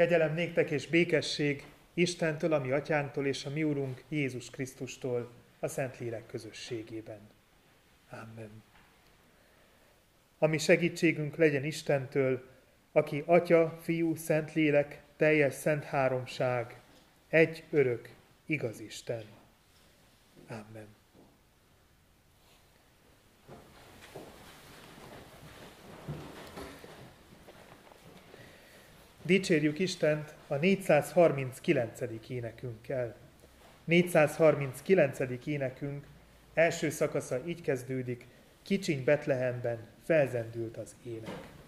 Kegyelem néktek és békesség Istentől, ami atyánktól és a mi úrunk Jézus Krisztustól a Szentlélek közösségében. Amen. Ami segítségünk legyen Istentől, aki Atya, Fiú, Szentlélek, teljes szent háromság, egy örök, igaz Isten. Amen. Dicsérjük Istent a 439. énekünkkel. 439. énekünk első szakasza így kezdődik, kicsiny Betlehemben felzendült az ének.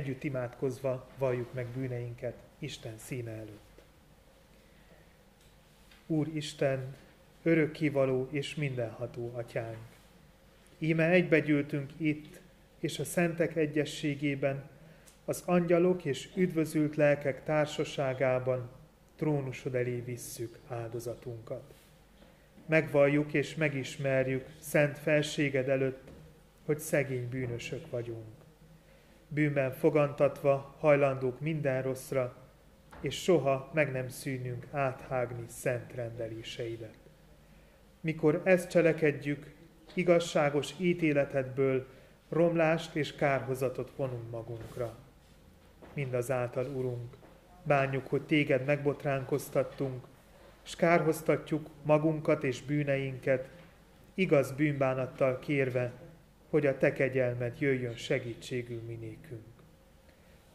Együtt imádkozva valljuk meg bűneinket Isten színe előtt. Úr Isten, örökkivaló és mindenható atyánk, íme egybegyűltünk itt, és a szentek egyességében, az angyalok és üdvözült lelkek társaságában trónusod elé visszük áldozatunkat. Megvalljuk és megismerjük szent felséged előtt, hogy szegény bűnösök vagyunk bűnben fogantatva hajlandók minden rosszra, és soha meg nem szűnünk áthágni szent rendeléseidet. Mikor ezt cselekedjük, igazságos ítéletedből romlást és kárhozatot vonunk magunkra. Mindazáltal, Urunk, bánjuk, hogy téged megbotránkoztattunk, és kárhoztatjuk magunkat és bűneinket, igaz bűnbánattal kérve, hogy a te kegyelmed jöjjön segítségül minékünk.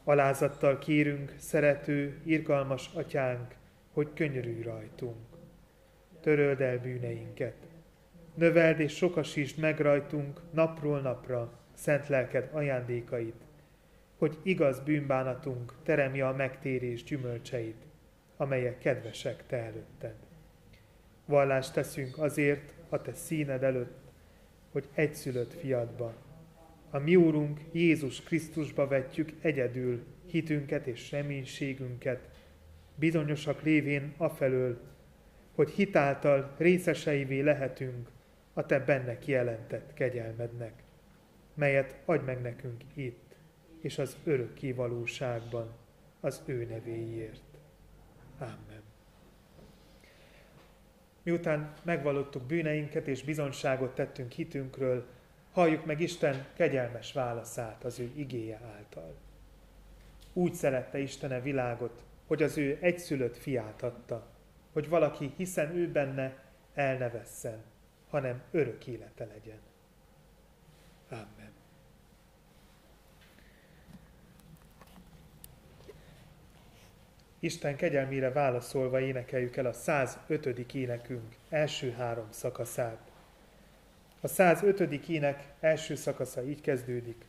Alázattal kérünk, szerető, irgalmas atyánk, hogy könyörülj rajtunk. Töröld el bűneinket. Növeld és sokasítsd meg rajtunk napról napra szent lelked ajándékait, hogy igaz bűnbánatunk teremje a megtérés gyümölcseit, amelyek kedvesek te előtted. Vallást teszünk azért a te színed előtt, hogy egyszülött fiadba, a mi Úrunk Jézus Krisztusba vetjük egyedül hitünket és reménységünket, bizonyosak lévén afelől, hogy hitáltal részeseivé lehetünk a Te benne kijelentett kegyelmednek, melyet adj meg nekünk itt, és az örök kivalóságban az ő nevéért. Amen. Miután megvallottuk bűneinket és bizonságot tettünk hitünkről, Halljuk meg Isten kegyelmes válaszát az ő igéje által. Úgy szerette Istene világot, hogy az ő egyszülött fiát adta, hogy valaki, hiszen ő benne, el ne vesszen, hanem örök élete legyen. Amen. Isten kegyelmére válaszolva énekeljük el a 105. énekünk első három szakaszát. A 105. ének első szakasza így kezdődik.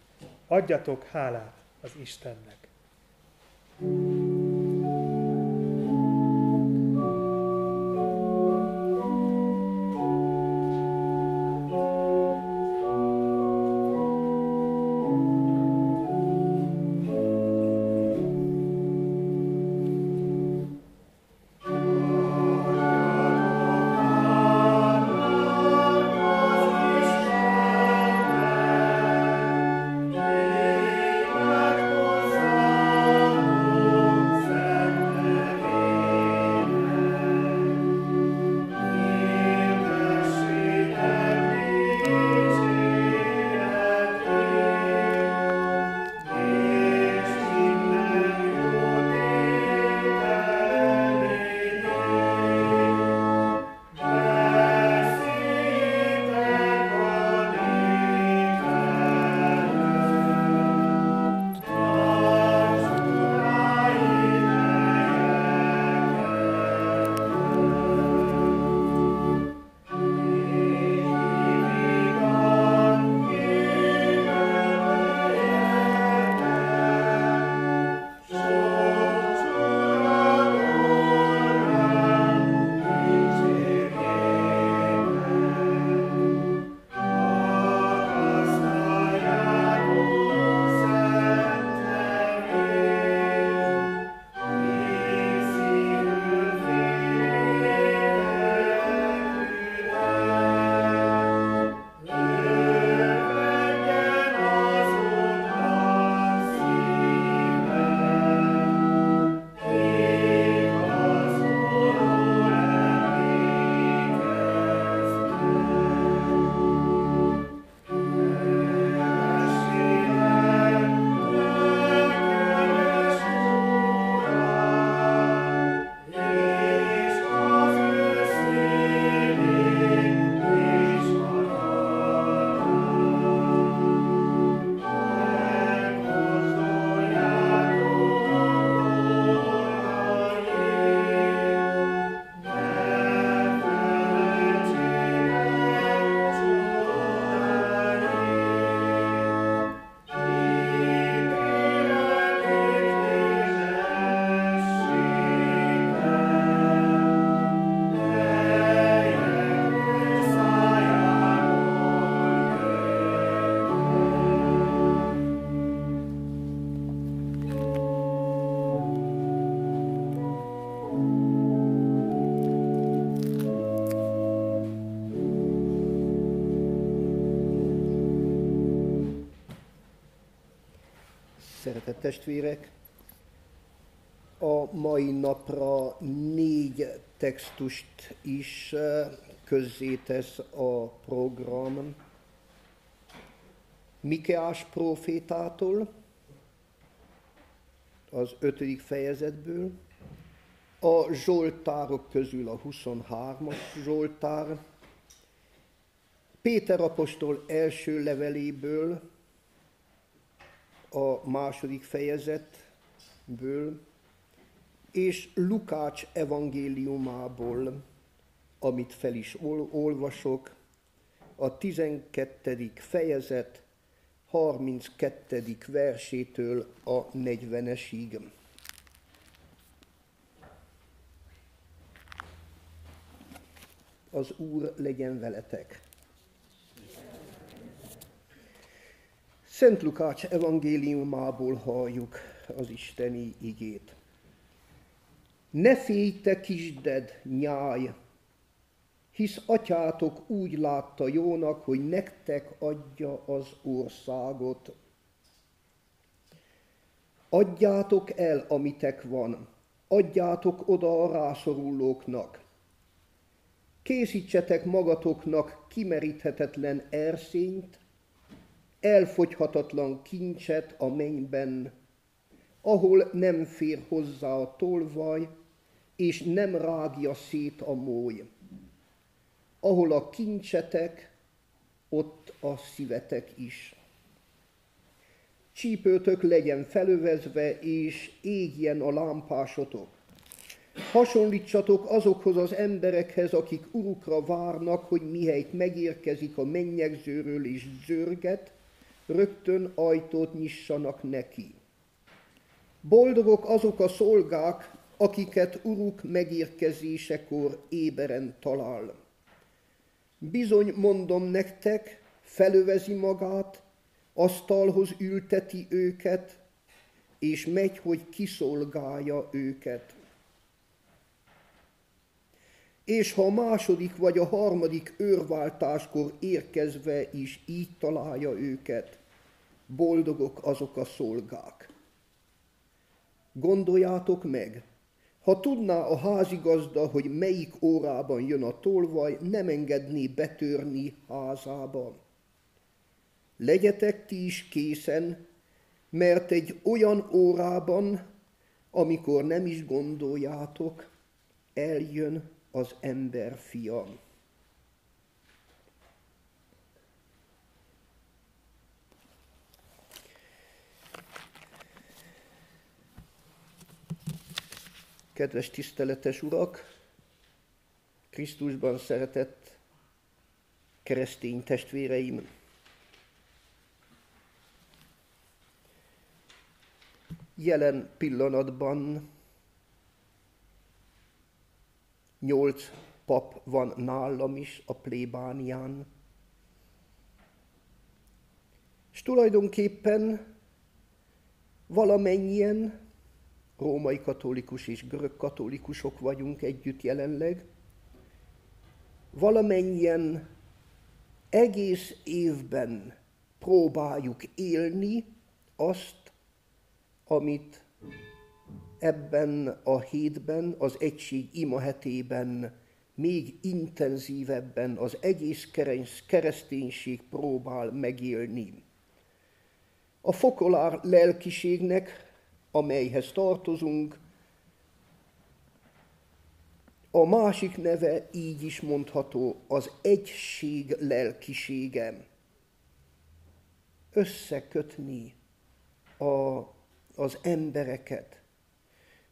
Adjatok hálát az Istennek. thank testvérek! A mai napra négy textust is eh, közzétesz a program. Mikeás profétától, az ötödik fejezetből, a Zsoltárok közül a 23-as Zsoltár, Péter apostol első leveléből, a második fejezetből, és Lukács evangéliumából, amit fel is olvasok, a 12. fejezet 32. versétől a 40-esig. Az Úr legyen veletek! Szent Lukács evangéliumából halljuk az Isteni igét. Ne félj, te kisded, nyáj, hisz atyátok úgy látta jónak, hogy nektek adja az országot. Adjátok el, amitek van, adjátok oda a rászorulóknak. Készítsetek magatoknak kimeríthetetlen erszényt, elfogyhatatlan kincset a mennyben, ahol nem fér hozzá a tolvaj, és nem rágja szét a mój. Ahol a kincsetek, ott a szívetek is. Csípőtök legyen felövezve, és égjen a lámpásotok. Hasonlítsatok azokhoz az emberekhez, akik urukra várnak, hogy mihelyt megérkezik a mennyegzőről és zörget, rögtön ajtót nyissanak neki. Boldogok azok a szolgák, akiket uruk megérkezésekor éberen talál. Bizony mondom nektek, felövezi magát, asztalhoz ülteti őket, és megy, hogy kiszolgálja őket. És ha a második vagy a harmadik őrváltáskor érkezve is így találja őket, boldogok azok a szolgák. Gondoljátok meg, ha tudná a házigazda, hogy melyik órában jön a tolvaj, nem engedné betörni házába. Legyetek ti is készen, mert egy olyan órában, amikor nem is gondoljátok, eljön az ember fia. Kedves tiszteletes urak, Krisztusban szeretett keresztény testvéreim! Jelen pillanatban nyolc pap van nálam is a plébánián. És tulajdonképpen valamennyien római katolikus és görög katolikusok vagyunk együtt jelenleg, valamennyien egész évben próbáljuk élni azt, amit ebben a hétben, az egység imahetében még intenzívebben az egész kereszténység próbál megélni. A fokolár lelkiségnek, amelyhez tartozunk, a másik neve így is mondható, az egység lelkisége. Összekötni a az embereket.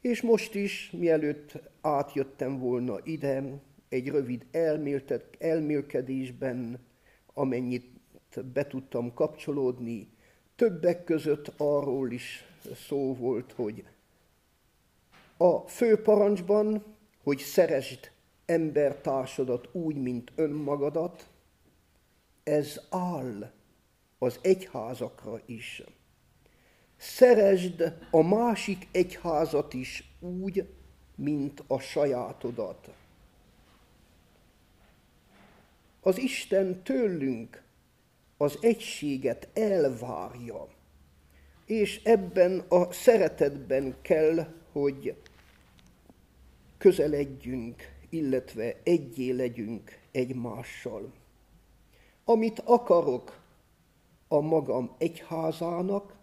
És most is, mielőtt átjöttem volna ide, egy rövid elmélkedésben, amennyit be tudtam kapcsolódni, többek között arról is szó volt, hogy a főparancsban, hogy szeresd embertársadat úgy, mint önmagadat, ez áll az egyházakra is. Szeresd a másik egyházat is úgy, mint a sajátodat. Az Isten tőlünk az egységet elvárja, és ebben a szeretetben kell, hogy közeledjünk, illetve egyé legyünk egymással. Amit akarok a magam egyházának,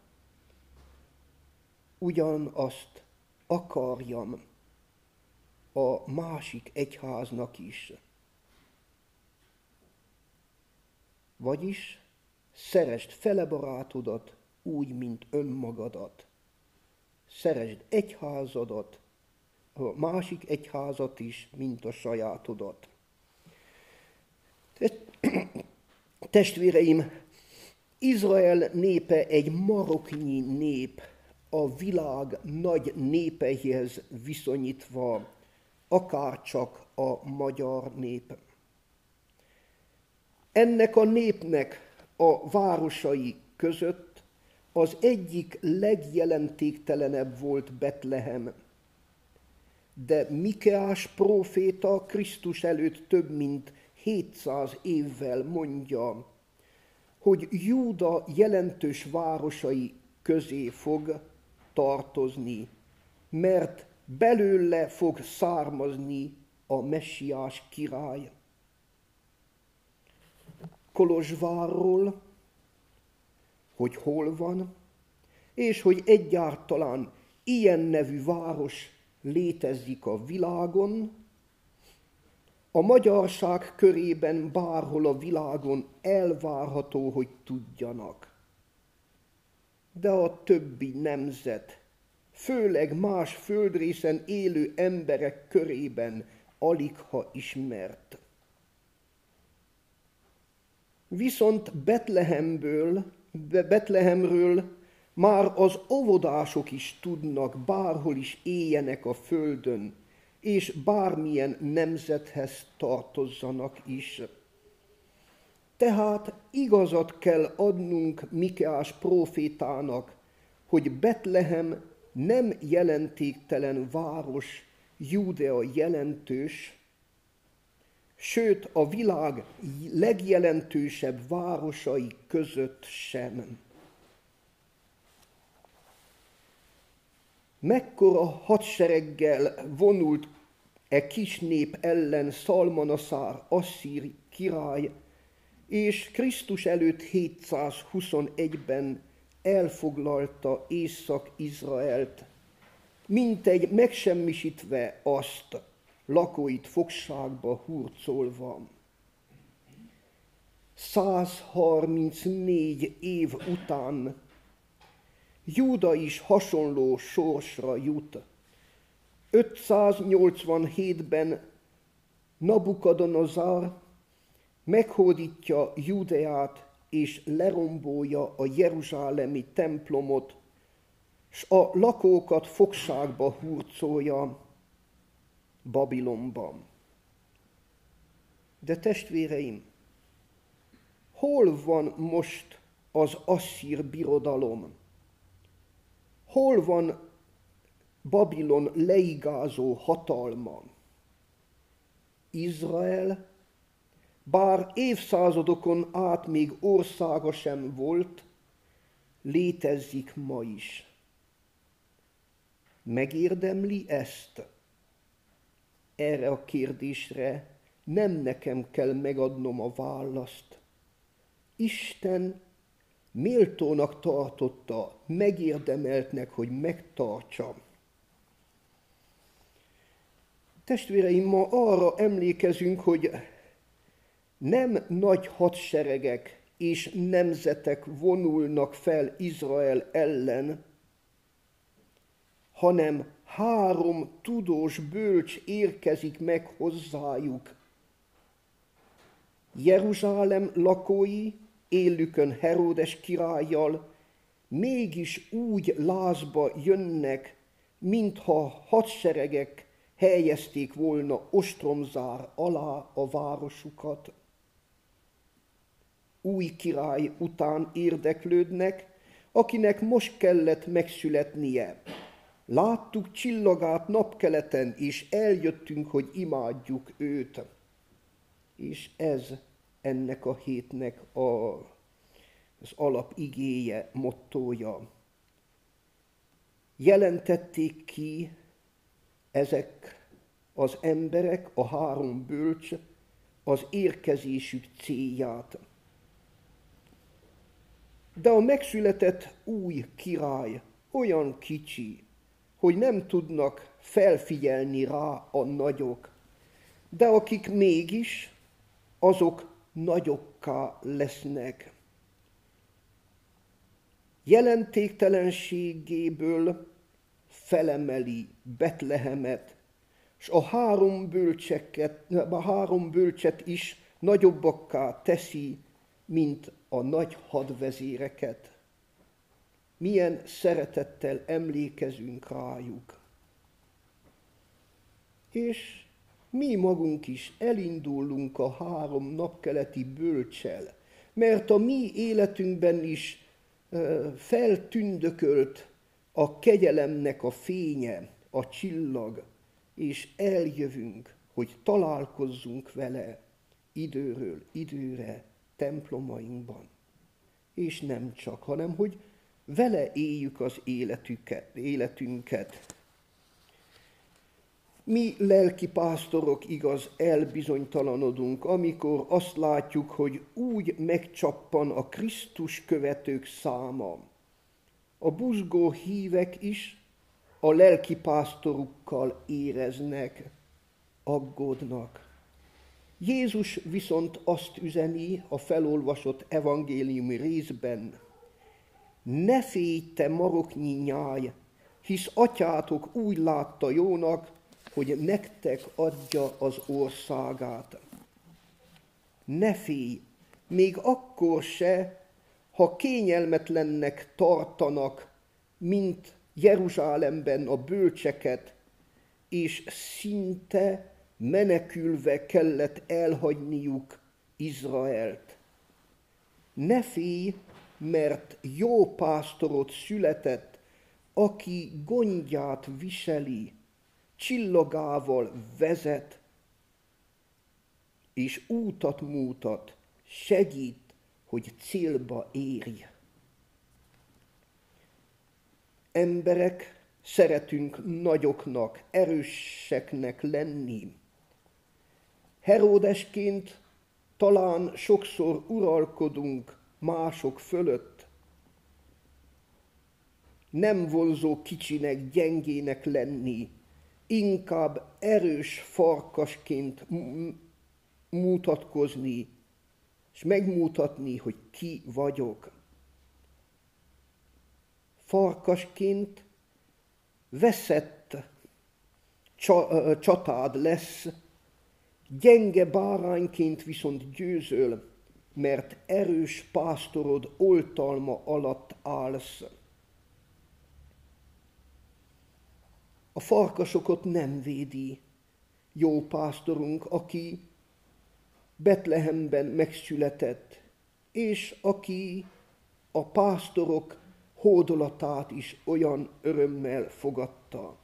ugyanazt akarjam a másik egyháznak is. Vagyis szeresd fele barátodat úgy, mint önmagadat. Szeresd egyházadat, a másik egyházat is, mint a sajátodat. Testvéreim, Izrael népe egy maroknyi nép, a világ nagy népeihez viszonyítva, akár csak a magyar nép. Ennek a népnek a városai között az egyik legjelentéktelenebb volt Betlehem. De Mikeás próféta Krisztus előtt több mint 700 évvel mondja, hogy Júda jelentős városai közé fog tartozni, mert belőle fog származni a messiás király. Kolozsvárról, hogy hol van, és hogy egyáltalán ilyen nevű város létezik a világon, a magyarság körében bárhol a világon elvárható, hogy tudjanak. De a többi nemzet, főleg más földrészen élő emberek körében alig ha ismert. Viszont Betlehemből, Betlehemről már az óvodások is tudnak, bárhol is éljenek a földön, és bármilyen nemzethez tartozzanak is. Tehát igazat kell adnunk Mikeás profétának, hogy Betlehem nem jelentéktelen város, Júdea jelentős, sőt a világ legjelentősebb városai között sem. Mekkora hadsereggel vonult e kis nép ellen Szalmanaszár, asszír király, és Krisztus előtt 721-ben elfoglalta Észak-Izraelt, mint egy megsemmisítve azt, lakóit fogságba hurcolva. 134 év után Júda is hasonló sorsra jut. 587-ben Nabukadonozar meghódítja Judeát és lerombolja a jeruzsálemi templomot, s a lakókat fogságba hurcolja Babilonban. De testvéreim, hol van most az asszír birodalom? Hol van Babilon leigázó hatalma? Izrael, bár évszázadokon át még országa sem volt, létezik ma is. Megérdemli ezt? Erre a kérdésre nem nekem kell megadnom a választ. Isten méltónak tartotta, megérdemeltnek, hogy megtartsa. Testvéreim, ma arra emlékezünk, hogy nem nagy hadseregek és nemzetek vonulnak fel Izrael ellen, hanem három tudós bölcs érkezik meg hozzájuk. Jeruzsálem lakói, élükön Heródes királlyal, mégis úgy lázba jönnek, mintha hadseregek helyezték volna ostromzár alá a városukat. Új király után érdeklődnek, akinek most kellett megszületnie. Láttuk csillagát napkeleten, és eljöttünk, hogy imádjuk őt. És ez ennek a hétnek a, az alapigéje, mottója. Jelentették ki ezek az emberek, a három bölcs, az érkezésük célját. De a megszületett új király olyan kicsi, hogy nem tudnak felfigyelni rá a nagyok, de akik mégis, azok nagyokká lesznek. Jelentéktelenségéből felemeli Betlehemet, és a három, bölcseket, a három bölcset is nagyobbakká teszi, mint a nagy hadvezéreket. Milyen szeretettel emlékezünk rájuk. És mi magunk is elindulunk a három napkeleti bölcsel, mert a mi életünkben is feltündökölt a kegyelemnek a fénye, a csillag, és eljövünk, hogy találkozzunk vele időről időre templomainkban. És nem csak, hanem hogy vele éljük az életüket, életünket. Mi lelki pásztorok igaz elbizonytalanodunk, amikor azt látjuk, hogy úgy megcsappan a Krisztus követők száma. A buzgó hívek is a lelki pásztorukkal éreznek, aggódnak. Jézus viszont azt üzeni a felolvasott evangéliumi részben, ne félj te maroknyi nyáj, hisz atyátok úgy látta jónak, hogy nektek adja az országát. Ne félj, még akkor se, ha kényelmetlennek tartanak, mint Jeruzsálemben a bölcseket, és szinte menekülve kellett elhagyniuk Izraelt. Ne félj, mert jó pásztorot született, aki gondját viseli, csillagával vezet, és útat mutat, segít, hogy célba érj. Emberek szeretünk nagyoknak, erőseknek lenni. Heródesként talán sokszor uralkodunk mások fölött. Nem vonzó kicsinek, gyengének lenni, inkább erős farkasként mutatkozni, és megmutatni, hogy ki vagyok. Farkasként veszett csatád lesz, gyenge bárányként viszont győzöl, mert erős pásztorod oltalma alatt állsz. A farkasokat nem védi jó pásztorunk, aki Betlehemben megszületett, és aki a pásztorok hódolatát is olyan örömmel fogadta.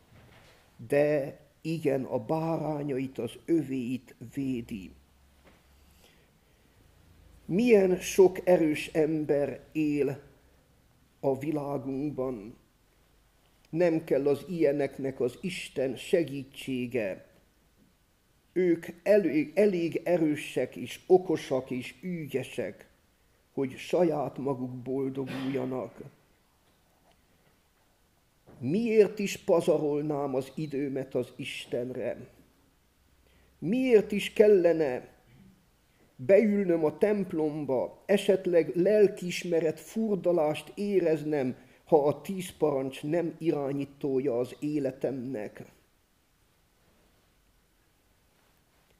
De igen, a bárányait, az övéit védi. Milyen sok erős ember él a világunkban. Nem kell az ilyeneknek az Isten segítsége. Ők elég, elég erősek és okosak és ügyesek, hogy saját maguk boldoguljanak. Miért is pazarolnám az időmet az Istenre? Miért is kellene beülnöm a templomba, esetleg lelkiismeret furdalást éreznem, ha a tíz parancs nem irányítója az életemnek.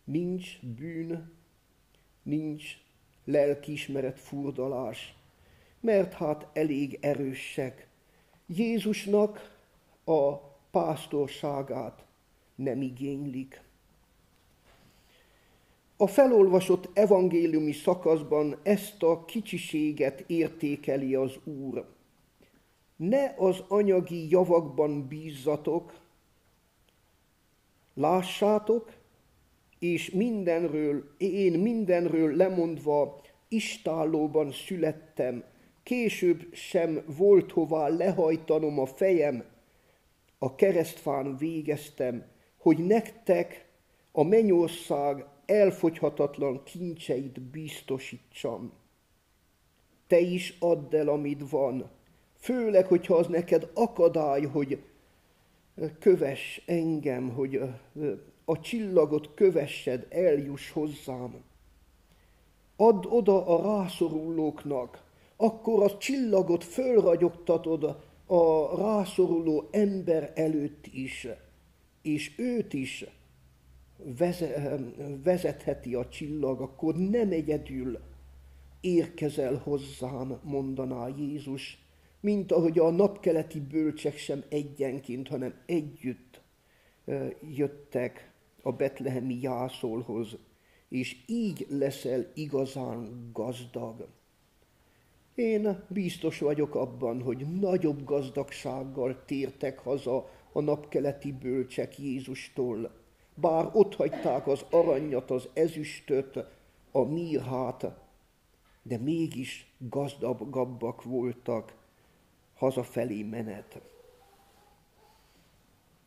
Nincs bűn, nincs lelkiismeret furdalás, mert hát elég erősek. Jézusnak a pásztorságát nem igénylik. A felolvasott evangéliumi szakaszban ezt a kicsiséget értékeli az Úr. Ne az anyagi javakban bízzatok, lássátok, és mindenről, én mindenről lemondva istállóban születtem, később sem volt hová lehajtanom a fejem, a keresztfán végeztem, hogy nektek a mennyország elfogyhatatlan kincseit biztosítsam. Te is add el, amit van, főleg, hogyha az neked akadály, hogy kövess engem, hogy a csillagot kövessed, eljuss hozzám. Add oda a rászorulóknak, akkor a csillagot fölragyogtatod a rászoruló ember előtt is, és őt is vezetheti a csillag, akkor nem egyedül érkezel hozzám, mondaná Jézus, mint ahogy a napkeleti bölcsek sem egyenként, hanem együtt jöttek a betlehemi jászolhoz, és így leszel igazán gazdag. Én biztos vagyok abban, hogy nagyobb gazdagsággal tértek haza a napkeleti bölcsek Jézustól, bár ott hagyták az aranyat, az ezüstöt, a mirhát, de mégis gazdagabbak voltak hazafelé menet.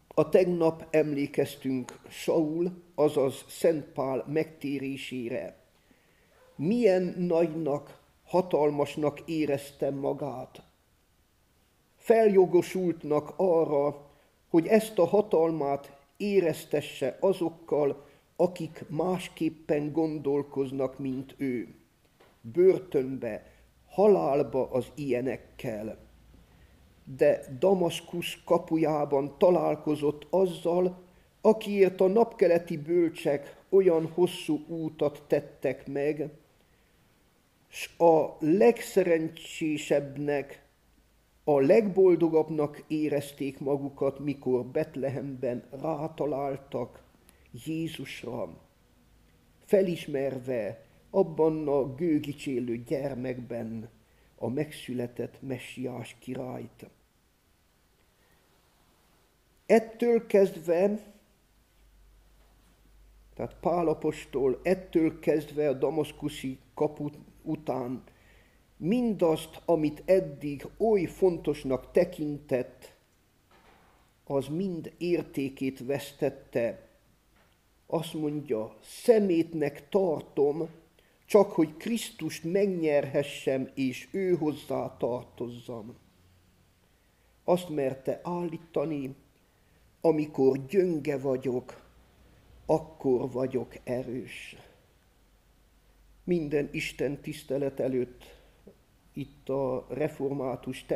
A tegnap emlékeztünk Saul, azaz Szent Pál megtérésére. Milyen nagynak, hatalmasnak érezte magát. Feljogosultnak arra, hogy ezt a hatalmát éreztesse azokkal, akik másképpen gondolkoznak, mint ő. Börtönbe, halálba az ilyenekkel. De Damaszkusz kapujában találkozott azzal, akiért a napkeleti bölcsek olyan hosszú útat tettek meg, s a legszerencsésebbnek, a legboldogabbnak érezték magukat, mikor Betlehemben rátaláltak Jézusra, felismerve abban a gőgicsélő gyermekben a megszületett messiás királyt. Ettől kezdve, tehát Pálapostól ettől kezdve a damaszkuszi kaput után mindazt, amit eddig oly fontosnak tekintett, az mind értékét vesztette. Azt mondja, szemétnek tartom, csak hogy Krisztust megnyerhessem, és ő hozzá tartozzam. Azt merte állítani, amikor gyönge vagyok, akkor vagyok erős. Minden Isten tisztelet előtt itt a református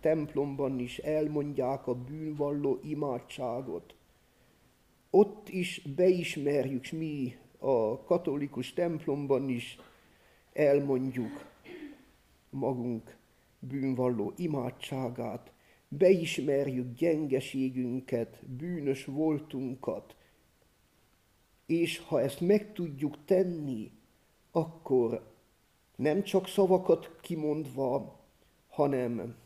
templomban is elmondják a bűnvalló imádságot. Ott is beismerjük mi a katolikus templomban is elmondjuk magunk bűnvalló imádságát, beismerjük gyengeségünket, bűnös voltunkat, és ha ezt meg tudjuk tenni, akkor nem csak szavakat kimondva, hanem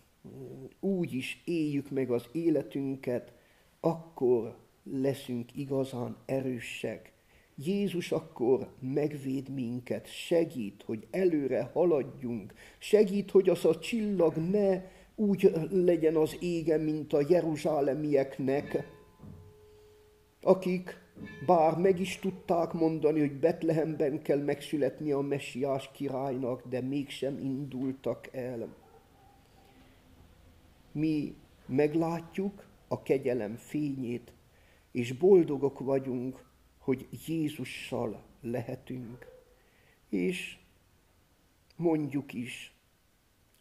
úgy is éljük meg az életünket, akkor leszünk igazán erősek. Jézus akkor megvéd minket, segít, hogy előre haladjunk, segít, hogy az a csillag ne úgy legyen az ége, mint a jeruzsálemieknek, akik bár meg is tudták mondani, hogy Betlehemben kell megszületni a messiás királynak, de mégsem indultak el. Mi meglátjuk a kegyelem fényét, és boldogok vagyunk, hogy Jézussal lehetünk. És mondjuk is,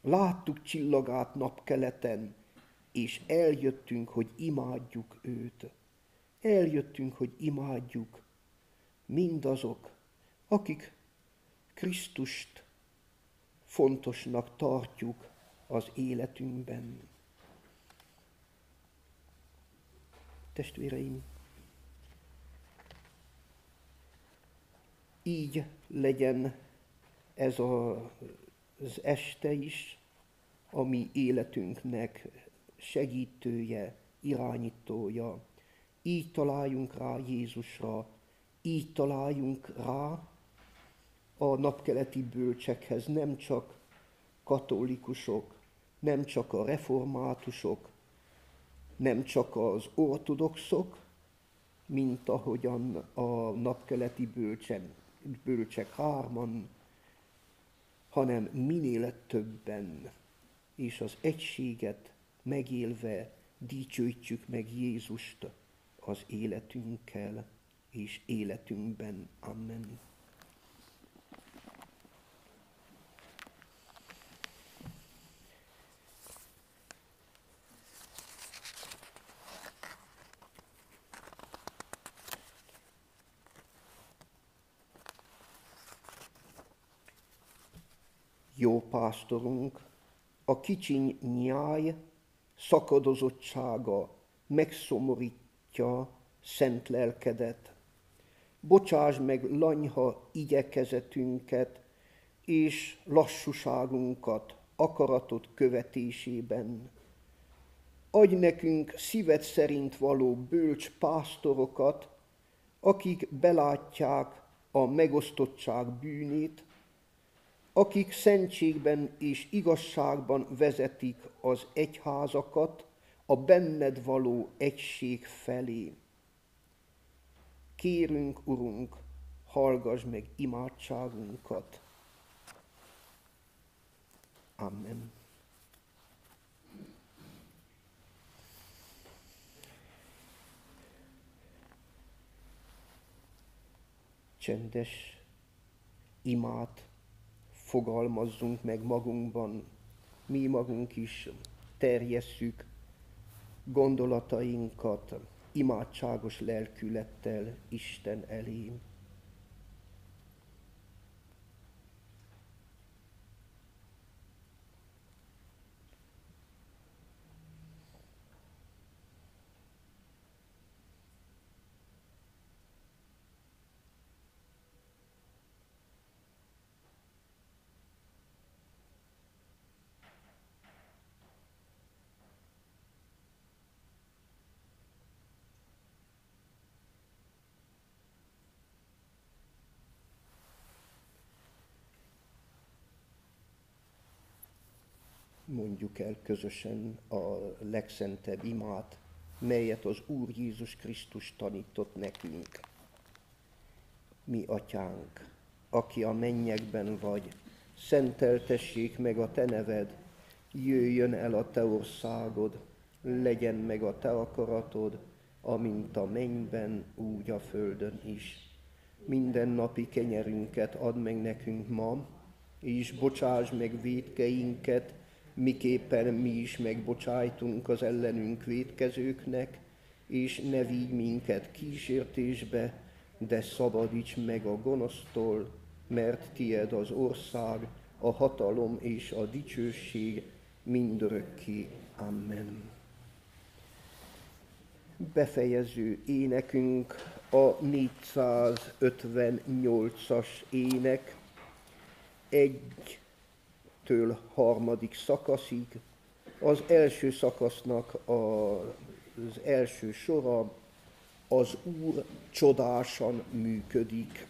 láttuk csillagát napkeleten, és eljöttünk, hogy imádjuk őt. Eljöttünk, hogy imádjuk mindazok, akik Krisztust fontosnak tartjuk az életünkben. Testvéreim, így legyen ez a, az este is a mi életünknek segítője, irányítója, így találjunk rá Jézusra, így találjunk rá a napkeleti bölcsekhez, nem csak katolikusok, nem csak a reformátusok, nem csak az ortodoxok, mint ahogyan a napkeleti bölcsek, bölcsek hárman, hanem minél többen, és az egységet megélve dicsőítjük meg Jézust az életünkkel és életünkben. Amen. Jó pásztorunk, a kicsiny nyáj szakadozottsága megszomorít atya szent lelkedet. Bocsáss meg lanyha igyekezetünket és lassúságunkat akaratot követésében. Adj nekünk szíved szerint való bölcs pásztorokat, akik belátják a megosztottság bűnét, akik szentségben és igazságban vezetik az egyházakat, a benned való egység felé. Kérünk, Urunk, hallgass meg imádságunkat. Amen. Csendes imát fogalmazzunk meg magunkban, mi magunk is terjesszük gondolatainkat imádságos lelkülettel Isten elé. Mondjuk el közösen a legszentebb imát, melyet az Úr Jézus Krisztus tanított nekünk. Mi, Atyánk, aki a mennyekben vagy, szenteltessék meg a Te neved, jöjjön el a Te országod, legyen meg a Te akaratod, amint a mennyben, úgy a földön is. Minden napi kenyerünket add meg nekünk ma, és bocsáss meg védkeinket, miképpen mi is megbocsájtunk az ellenünk védkezőknek, és ne vigy minket kísértésbe, de szabadíts meg a gonosztól, mert tied az ország, a hatalom és a dicsőség mindörökké. Amen. Befejező énekünk a 458-as ének, egy től harmadik szakaszig. Az első szakasznak a, az első sora az Úr csodásan működik.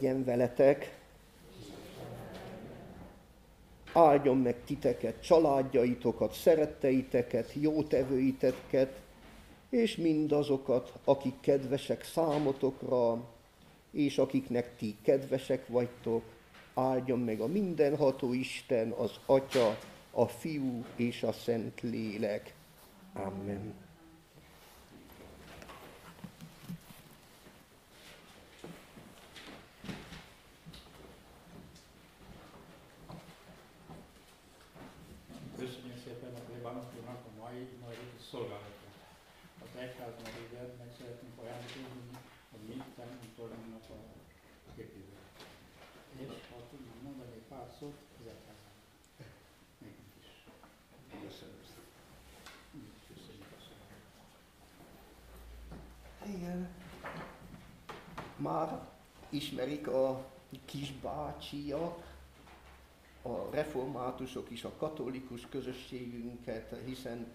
Legyen veletek, áldjon meg titeket, családjaitokat, szeretteiteket, jótevőiteket, és mindazokat, akik kedvesek számotokra, és akiknek ti kedvesek vagytok, áldjon meg a mindenható Isten, az Atya, a Fiú és a Szent Lélek. Amen. Igen. Már ismerik a kisbácsiak, a reformátusok is a katolikus közösségünket, hiszen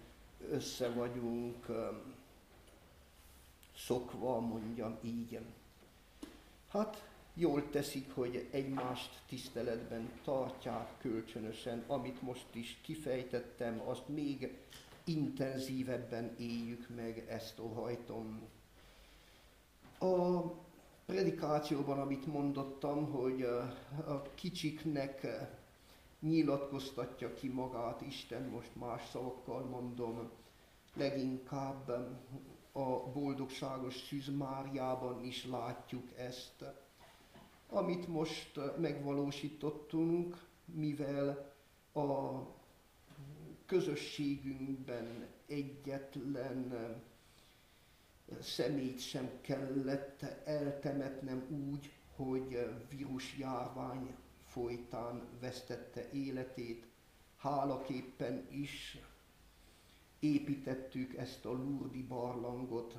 össze vagyunk szokva, mondjam így. Hát jól teszik, hogy egymást tiszteletben tartják kölcsönösen, amit most is kifejtettem, azt még intenzívebben éljük meg, ezt óhajtom. A predikációban, amit mondottam, hogy a kicsiknek nyilatkoztatja ki magát Isten, most más szavakkal mondom, leginkább a boldogságos Szűzmáriában is látjuk ezt. Amit most megvalósítottunk, mivel a közösségünkben egyetlen szemét sem kellett eltemetnem úgy, hogy vírusjárvány folytán vesztette életét. Hálaképpen is építettük ezt a Lurdi barlangot.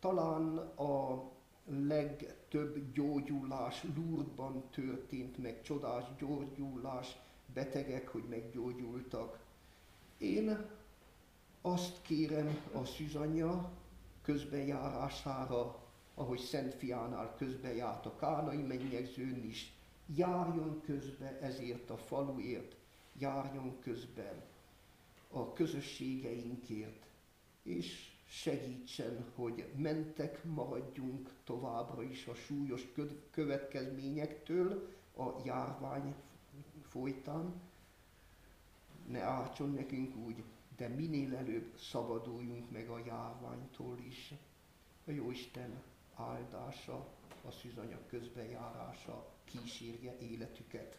Talán a legtöbb gyógyulás Lurdban történt, meg csodás gyógyulás, betegek, hogy meggyógyultak. Én azt kérem a szűzanya közbejárására, ahogy Szent Fiánál közbejárt a kánai mennyegzőn is, járjon közbe ezért a faluért, járjon közben a közösségeinkért, és segítsen, hogy mentek maradjunk továbbra is a súlyos következményektől a járvány folytán. Ne ártson nekünk úgy, de minél előbb szabaduljunk meg a járványtól is. A Jóisten áldása, a szűzanya közbejárása kísérje életüket.